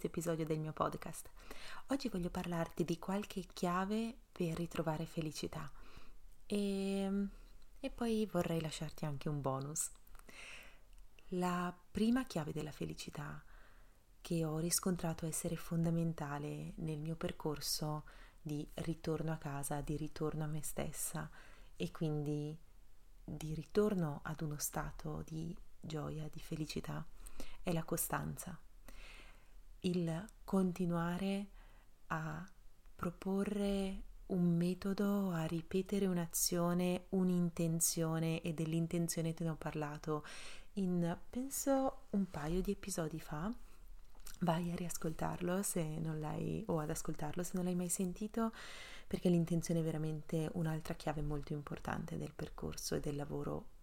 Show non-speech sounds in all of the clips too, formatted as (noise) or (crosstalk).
questo episodio del mio podcast. Oggi voglio parlarti di qualche chiave per ritrovare felicità e, e poi vorrei lasciarti anche un bonus. La prima chiave della felicità che ho riscontrato essere fondamentale nel mio percorso di ritorno a casa, di ritorno a me stessa e quindi di ritorno ad uno stato di gioia, di felicità, è la costanza il continuare a proporre un metodo, a ripetere un'azione, un'intenzione e dell'intenzione te ne ho parlato in penso un paio di episodi fa. Vai a riascoltarlo se non l'hai o ad ascoltarlo se non l'hai mai sentito perché l'intenzione è veramente un'altra chiave molto importante del percorso e del lavoro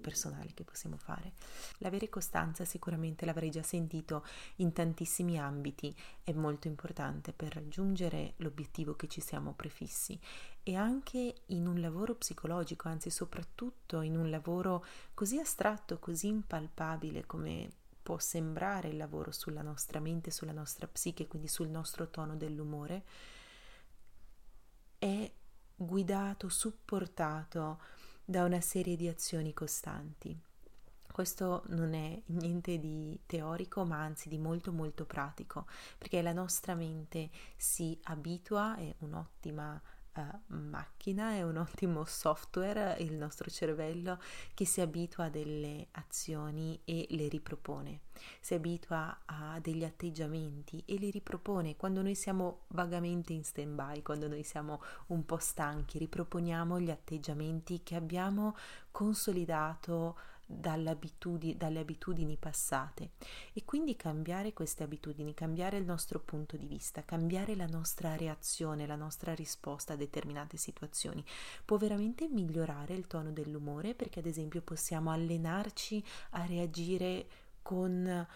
personali che possiamo fare. L'avere costanza sicuramente l'avrei già sentito in tantissimi ambiti, è molto importante per raggiungere l'obiettivo che ci siamo prefissi e anche in un lavoro psicologico, anzi soprattutto in un lavoro così astratto, così impalpabile come può sembrare il lavoro sulla nostra mente, sulla nostra psiche, quindi sul nostro tono dell'umore, è guidato, supportato da una serie di azioni costanti. Questo non è niente di teorico, ma anzi di molto molto pratico, perché la nostra mente si abitua, è un'ottima uh, macchina, è un ottimo software, il nostro cervello che si abitua a delle azioni e le ripropone, si abitua a degli atteggiamenti e li ripropone. Quando noi siamo vagamente in stand by, quando noi siamo un po' stanchi, riproponiamo gli atteggiamenti che abbiamo consolidato dalle abitudini, passate e quindi cambiare queste abitudini, cambiare il nostro punto di vista, cambiare la nostra reazione, la nostra risposta a determinate situazioni può veramente migliorare il tono dell'umore perché ad esempio possiamo allenarci a reagire con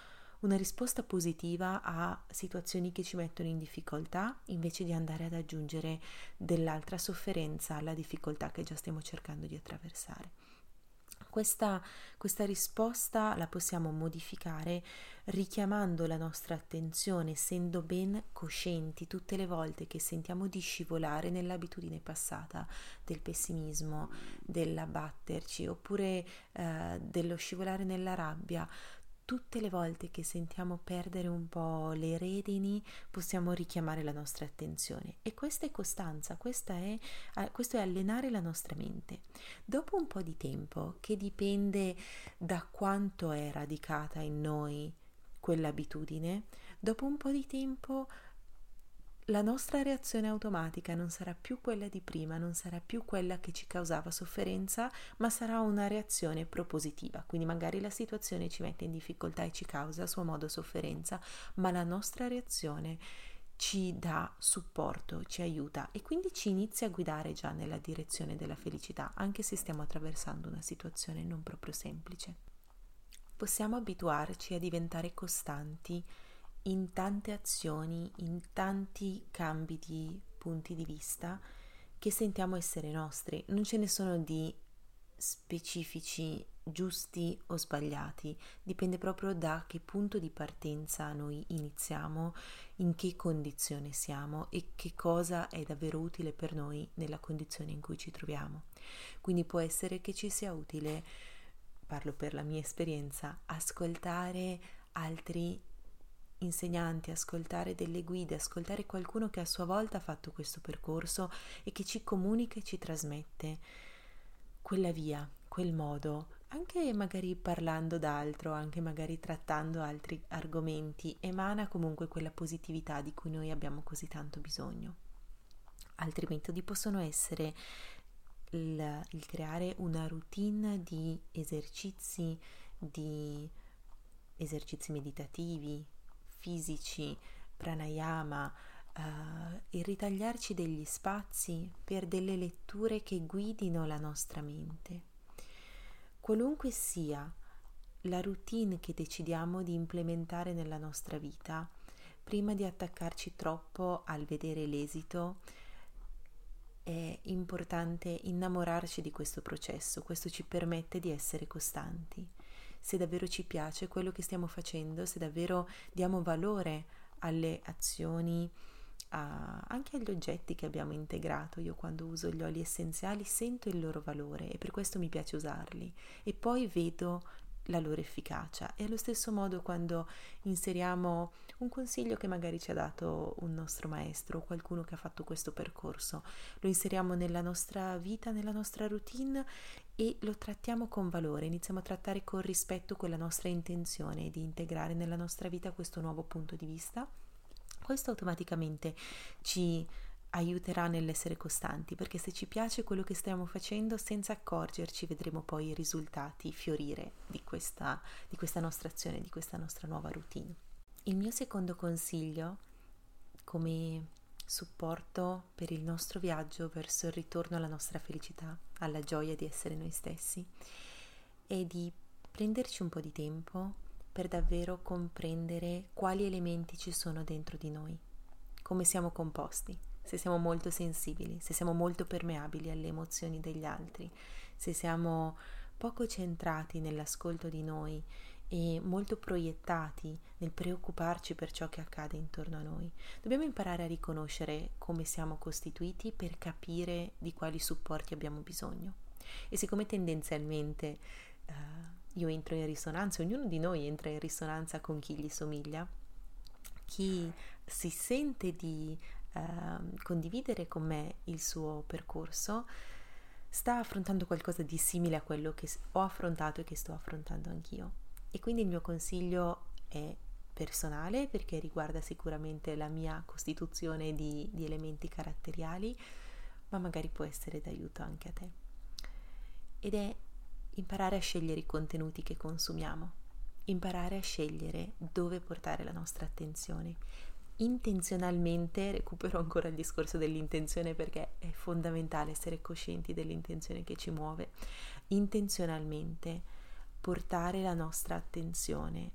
una risposta positiva a situazioni che ci mettono in difficoltà invece di andare ad aggiungere dell'altra sofferenza alla difficoltà che già stiamo cercando di attraversare. Questa, questa, risposta la possiamo modificare richiamando la nostra attenzione, essendo ben coscienti tutte le volte che sentiamo di scivolare nell'abitudine passata del pessimismo, dell'abbatterci oppure eh, dello scivolare nella rabbia tutte le volte che sentiamo perdere un po' le redini possiamo richiamare la nostra attenzione e questa è costanza, questa è, questo è allenare la nostra mente. Dopo un po' di tempo, che dipende da quanto è radicata in noi quell'abitudine, dopo un po' di tempo la nostra reazione automatica non sarà più quella di prima, non sarà più quella che ci causava sofferenza, ma sarà una reazione propositiva. Quindi magari la situazione ci mette in difficoltà e ci causa a suo modo sofferenza, ma la nostra reazione ci dà supporto, ci aiuta e quindi ci inizia a guidare già nella direzione della felicità, anche se stiamo attraversando una situazione non proprio semplice. Possiamo abituarci a diventare costanti in tante azioni, in tanti cambi di punti di vista che sentiamo essere nostri. Non ce ne sono di specifici, giusti o sbagliati, dipende proprio da che punto di partenza noi iniziamo, in che condizione siamo e che cosa è davvero utile per noi nella condizione in cui ci troviamo. Quindi può essere che ci sia utile, parlo per la mia esperienza, ascoltare altri insegnanti, ascoltare delle guide, ascoltare qualcuno che a sua volta ha fatto questo percorso e che ci comunica e ci trasmette quella via, quel modo, anche magari parlando d'altro, anche magari trattando altri argomenti, emana comunque quella positività di cui noi abbiamo così tanto bisogno. Altri metodi possono essere il, il creare una routine di esercizi, di esercizi meditativi, fisici, pranayama, uh, il ritagliarci degli spazi per delle letture che guidino la nostra mente. Qualunque sia la routine che decidiamo di implementare nella nostra vita, prima di attaccarci troppo al vedere l'esito, è importante innamorarci di questo processo, questo ci permette di essere costanti se davvero ci piace quello che stiamo facendo, se davvero diamo valore alle azioni, a, anche agli oggetti che abbiamo integrato. Io quando uso gli oli essenziali sento il loro valore e per questo mi piace usarli e poi vedo la loro efficacia. E allo stesso modo quando inseriamo un consiglio che magari ci ha dato un nostro maestro o qualcuno che ha fatto questo percorso, lo inseriamo nella nostra vita, nella nostra routine e lo trattiamo con valore, iniziamo a trattare con rispetto quella nostra intenzione di integrare nella nostra vita questo nuovo punto di vista. Questo automaticamente ci aiuterà nell'essere costanti, perché se ci piace quello che stiamo facendo, senza accorgerci vedremo poi i risultati fiorire di questa, di questa nostra azione, di questa nostra nuova routine. Il mio secondo consiglio, come supporto per il nostro viaggio verso il ritorno alla nostra felicità, alla gioia di essere noi stessi, è di prenderci un po' di tempo per davvero comprendere quali elementi ci sono dentro di noi, come siamo composti se siamo molto sensibili, se siamo molto permeabili alle emozioni degli altri, se siamo poco centrati nell'ascolto di noi e molto proiettati nel preoccuparci per ciò che accade intorno a noi. Dobbiamo imparare a riconoscere come siamo costituiti per capire di quali supporti abbiamo bisogno. E siccome tendenzialmente uh, io entro in risonanza, ognuno di noi entra in risonanza con chi gli somiglia, chi si sente di eh, condividere con me il suo percorso, sta affrontando qualcosa di simile a quello che ho affrontato e che sto affrontando anch'io. E quindi il mio consiglio è personale perché riguarda sicuramente la mia costituzione di, di elementi caratteriali, ma magari può essere d'aiuto anche a te. Ed è imparare a scegliere i contenuti che consumiamo, imparare a scegliere dove portare la nostra attenzione, intenzionalmente, recupero ancora il discorso dell'intenzione perché è fondamentale essere coscienti dell'intenzione che ci muove, intenzionalmente portare la nostra attenzione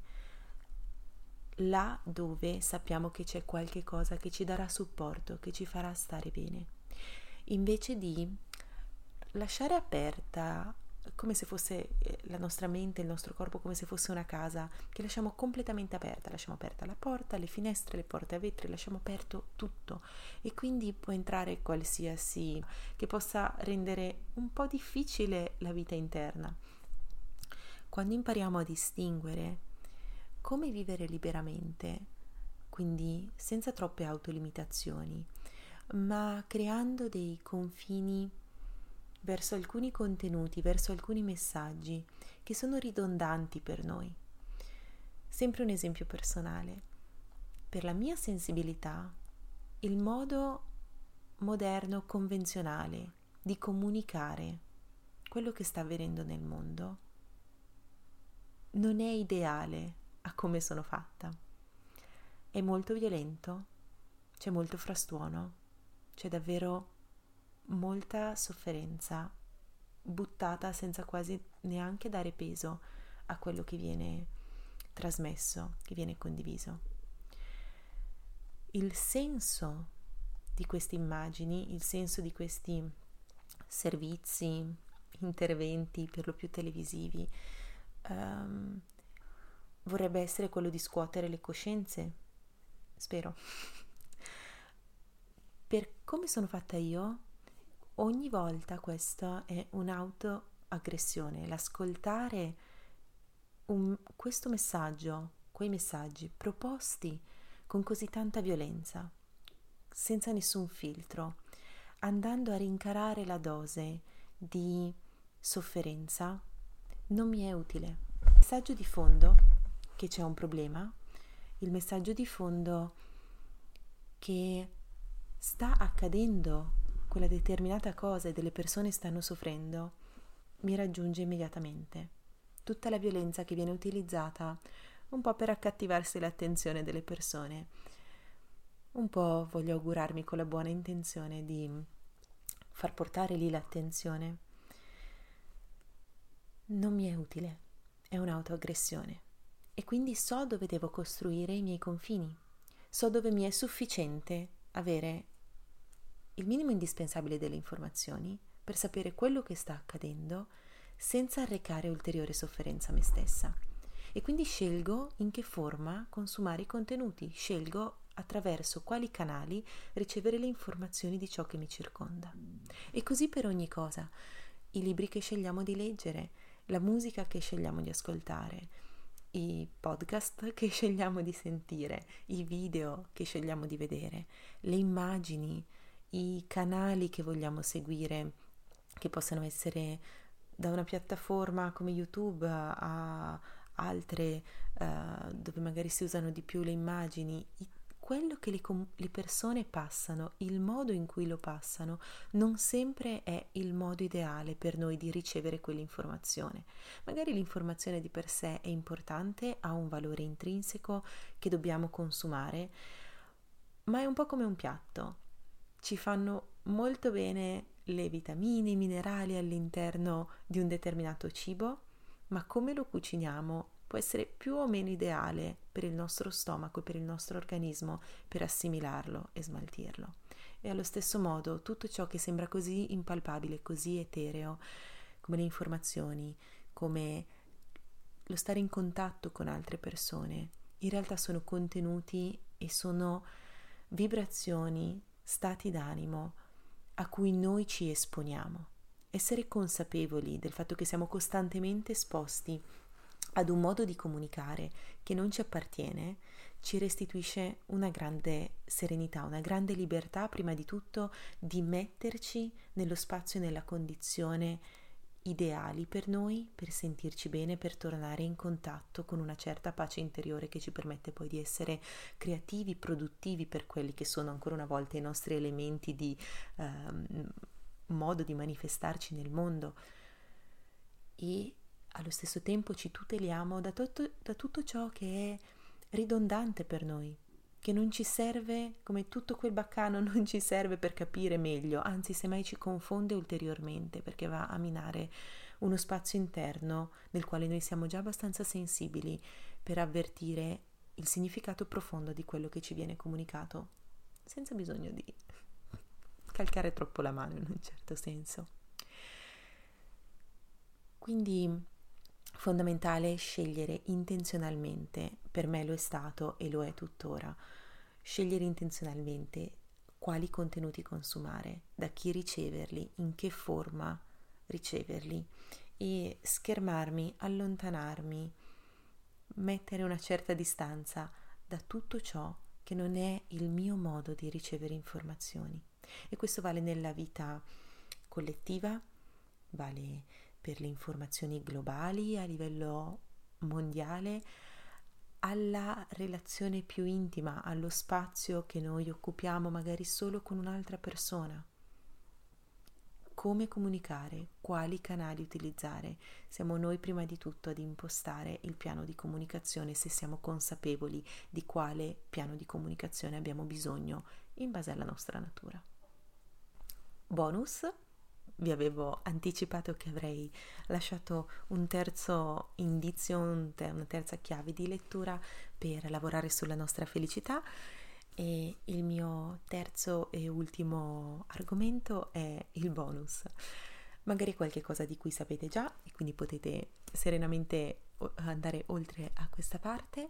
là dove sappiamo che c'è qualche cosa che ci darà supporto, che ci farà stare bene, invece di lasciare aperta come se fosse eh, la nostra mente, il nostro corpo, come se fosse una casa che lasciamo completamente aperta, lasciamo aperta la porta, le finestre, le porte a vetri, lasciamo aperto tutto e quindi può entrare qualsiasi che possa rendere un po' difficile la vita interna. Quando impariamo a distinguere come vivere liberamente, quindi senza troppe autolimitazioni, ma creando dei confini verso alcuni contenuti, verso alcuni messaggi che sono ridondanti per noi. Sempre un esempio personale. Per la mia sensibilità, il modo moderno, convenzionale di comunicare quello che sta avvenendo nel mondo non è ideale a come sono fatta. È molto violento, c'è molto frastuono, c'è davvero molta sofferenza buttata senza quasi neanche dare peso a quello che viene trasmesso, che viene condiviso. Il senso di queste immagini, il senso di questi servizi, interventi per lo più televisivi, um, vorrebbe essere quello di scuotere le coscienze, spero. Per come sono fatta io, ogni volta questa è un'autoaggressione, l'ascoltare un, questo messaggio, quei messaggi proposti con così tanta violenza, senza nessun filtro, andando a rincarare la dose di sofferenza, non mi è utile. Il messaggio di fondo che c'è un problema, il messaggio di fondo che sta accadendo quella determinata cosa e delle persone stanno soffrendo, mi raggiunge immediatamente. Tutta la violenza che viene utilizzata un po' per accattivarsi l'attenzione delle persone. Un po' voglio augurarmi con la buona intenzione di far portare lì l'attenzione. Non mi è utile, è un'autoaggressione. E quindi so dove devo costruire i miei confini, so dove mi è sufficiente avere il minimo indispensabile delle informazioni per sapere quello che sta accadendo senza arrecare ulteriore sofferenza a me stessa. E quindi scelgo in che forma consumare i contenuti, scelgo attraverso quali canali ricevere le informazioni di ciò che mi circonda. E così per ogni cosa. I libri che scegliamo di leggere, la musica che scegliamo di ascoltare, i podcast (laughs) che scegliamo di sentire, i video che scegliamo di vedere, le immagini, i canali che vogliamo seguire, che possono essere da una piattaforma come YouTube a altre uh, dove magari si usano di più le immagini, i quello che le, le, persone passano, il modo in cui lo passano, non sempre è il modo ideale per noi di ricevere quell'informazione. Magari l'informazione di per sé è importante, ha un valore intrinseco che dobbiamo consumare, ma è un po' come un piatto. Ci fanno molto bene le vitamine, i minerali all'interno di un determinato cibo, ma come lo cuciniamo può essere più o meno ideale per il nostro stomaco e per il nostro organismo per assimilarlo e smaltirlo. E allo stesso modo tutto ciò che sembra così impalpabile, così etereo, come le informazioni, come lo stare in contatto con altre persone, in realtà sono contenuti e sono vibrazioni, stati d'animo a cui noi ci esponiamo. Essere consapevoli del fatto che siamo costantemente esposti ad un modo di comunicare che non ci appartiene, ci restituisce una grande serenità, una grande libertà, prima di tutto, di metterci nello spazio e nella condizione ideali per noi, per sentirci bene, per tornare in contatto con una certa pace interiore che ci permette poi di essere creativi, produttivi per quelli che sono ancora una volta i nostri elementi di eh, modo di manifestarci nel mondo. E allo stesso tempo ci tuteliamo da tutto, da tutto ciò che è ridondante per noi, che non ci serve, come tutto quel baccano (laughs) non ci serve per capire meglio, anzi semmai ci confonde ulteriormente perché va a minare uno spazio interno nel quale noi siamo già abbastanza sensibili per avvertire il significato profondo di quello che ci viene comunicato, senza bisogno di (laughs) calcare troppo la mano in un certo senso. Quindi fondamentale scegliere intenzionalmente, per me lo è stato e lo è tuttora, scegliere intenzionalmente quali contenuti consumare, da chi riceverli, in che forma riceverli e schermarmi, allontanarmi, mettere una certa distanza da tutto ciò che non è il mio modo di ricevere informazioni. E questo vale nella vita collettiva, vale per le informazioni globali a livello mondiale alla relazione più intima, allo spazio che noi occupiamo magari solo con un'altra persona. Come comunicare, quali canali utilizzare, siamo noi prima di tutto ad impostare il piano di comunicazione se siamo consapevoli di quale piano di comunicazione abbiamo bisogno in base alla nostra natura. Bonus vi avevo anticipato che avrei lasciato un terzo indizio, un te- una terza chiave di lettura per lavorare sulla nostra felicità e il mio terzo e ultimo argomento è il bonus. Magari qualche cosa di cui sapete già e quindi potete serenamente andare oltre a questa parte.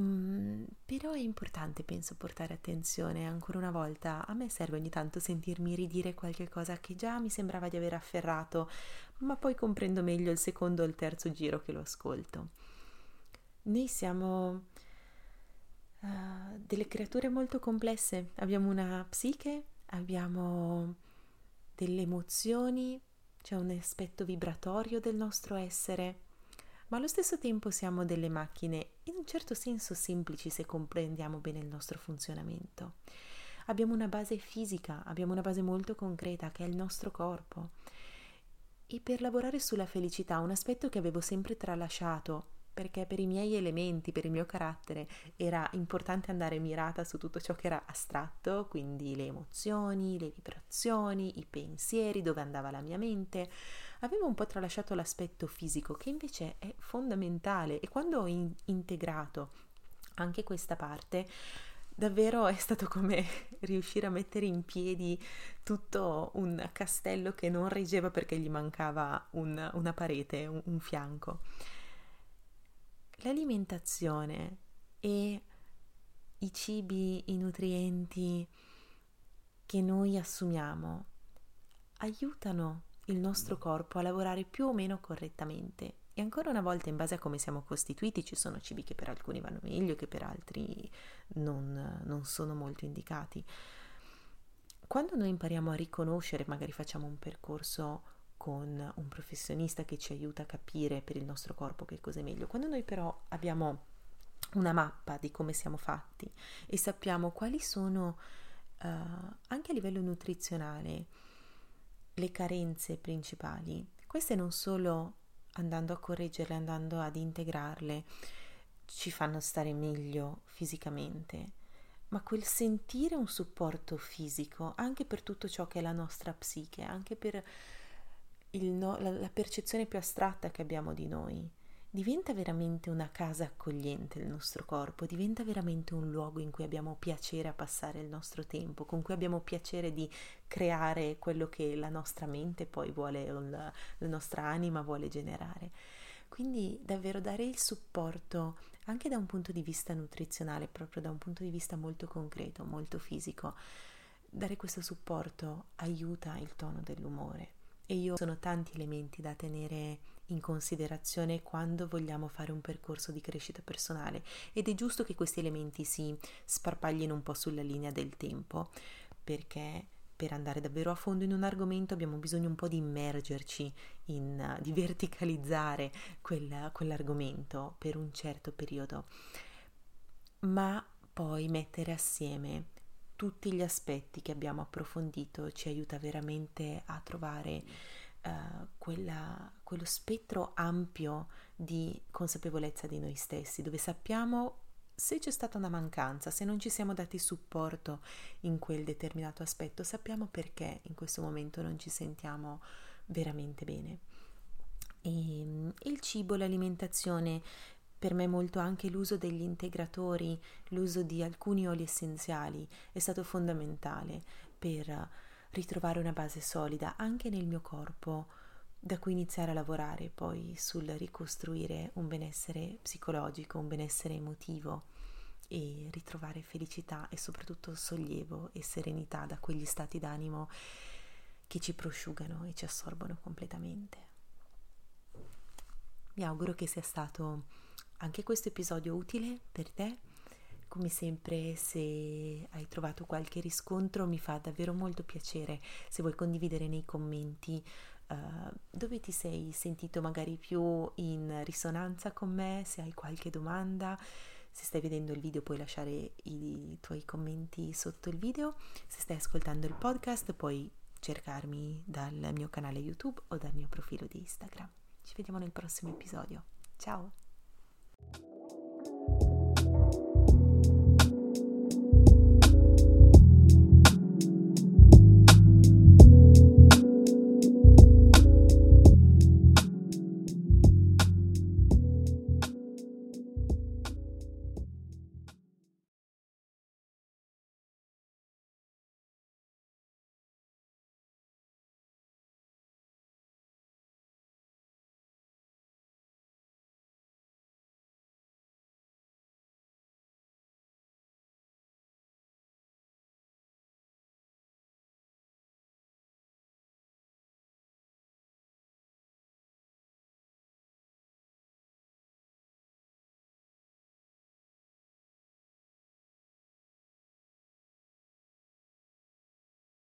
Mm, però è importante, penso, portare attenzione ancora una volta. A me serve ogni tanto sentirmi ridire qualche cosa che già mi sembrava di aver afferrato, ma poi comprendo meglio il secondo o il terzo giro che lo ascolto. Noi siamo uh, delle creature molto complesse, abbiamo una psiche, abbiamo delle emozioni, c'è un aspetto vibratorio del nostro essere ma allo stesso tempo siamo delle macchine in un certo senso semplici se comprendiamo bene il nostro funzionamento. Abbiamo una base fisica, abbiamo una base molto concreta che è il nostro corpo. E per lavorare sulla felicità, un aspetto che avevo sempre tralasciato, perché per i miei elementi, per il mio carattere, era importante andare mirata su tutto ciò che era astratto, quindi le emozioni, le vibrazioni, i pensieri, dove andava la mia mente, avevo un po' tralasciato l'aspetto fisico che invece è fondamentale e quando ho in- integrato anche questa parte davvero è stato come (laughs) riuscire a mettere in piedi tutto un castello che non reggeva perché gli mancava un, una parete, un, un fianco. L'alimentazione e i cibi, i nutrienti che noi assumiamo aiutano il nostro corpo a lavorare più o meno correttamente. E ancora una volta, in base a come siamo costituiti, ci sono cibi che per alcuni vanno meglio, che per altri non, non sono molto indicati. Quando noi impariamo a riconoscere, magari facciamo un percorso con un professionista che ci aiuta a capire per il nostro corpo che cosa è meglio, quando noi però abbiamo una mappa di come siamo fatti e sappiamo quali sono uh, anche a livello nutrizionale le carenze principali, queste non solo andando a correggerle, andando ad integrarle, ci fanno stare meglio fisicamente, ma quel sentire un supporto fisico anche per tutto ciò che è la nostra psiche, anche per no, la, la percezione più astratta che abbiamo di noi, diventa veramente una casa accogliente il nostro corpo, diventa veramente un luogo in cui abbiamo piacere a passare il nostro tempo, con cui abbiamo piacere di creare quello che la nostra mente poi vuole, la, la nostra anima vuole generare. Quindi davvero dare il supporto anche da un punto di vista nutrizionale, proprio da un punto di vista molto concreto, molto fisico, dare questo supporto aiuta il tono dell'umore. E io sono tanti elementi da tenere in considerazione quando vogliamo fare un percorso di crescita personale. Ed è giusto che questi elementi si sparpaglino un po' sulla linea del tempo perché per andare davvero a fondo in un argomento abbiamo bisogno un po' di immergerci, in, di verticalizzare quel, quell'argomento per un certo periodo, ma poi mettere assieme tutti gli aspetti che abbiamo approfondito ci aiuta veramente a trovare uh, quella, quello spettro ampio di consapevolezza di noi stessi, dove sappiamo se c'è stata una mancanza, se non ci siamo dati supporto in quel determinato aspetto, sappiamo perché in questo momento non ci sentiamo veramente bene. E ehm, il cibo, l'alimentazione, per me molto anche l'uso degli integratori, l'uso di alcuni oli essenziali è stato fondamentale per ritrovare una base solida anche nel mio corpo, da cui iniziare a lavorare poi sul ricostruire un benessere psicologico, un benessere emotivo e ritrovare felicità e soprattutto sollievo e serenità da quegli stati d'animo che ci prosciugano e ci assorbono completamente. Mi auguro che sia stato anche questo episodio utile per te come sempre, se hai trovato qualche riscontro, mi fa davvero molto piacere se vuoi condividere nei commenti uh, dove ti sei sentito magari più in risonanza con me, se hai qualche domanda. Se stai vedendo il video puoi lasciare i tuoi commenti sotto il video, se stai ascoltando il podcast puoi cercarmi dal mio canale YouTube o dal mio profilo di Instagram. Ci vediamo nel prossimo episodio. Ciao! Thank you.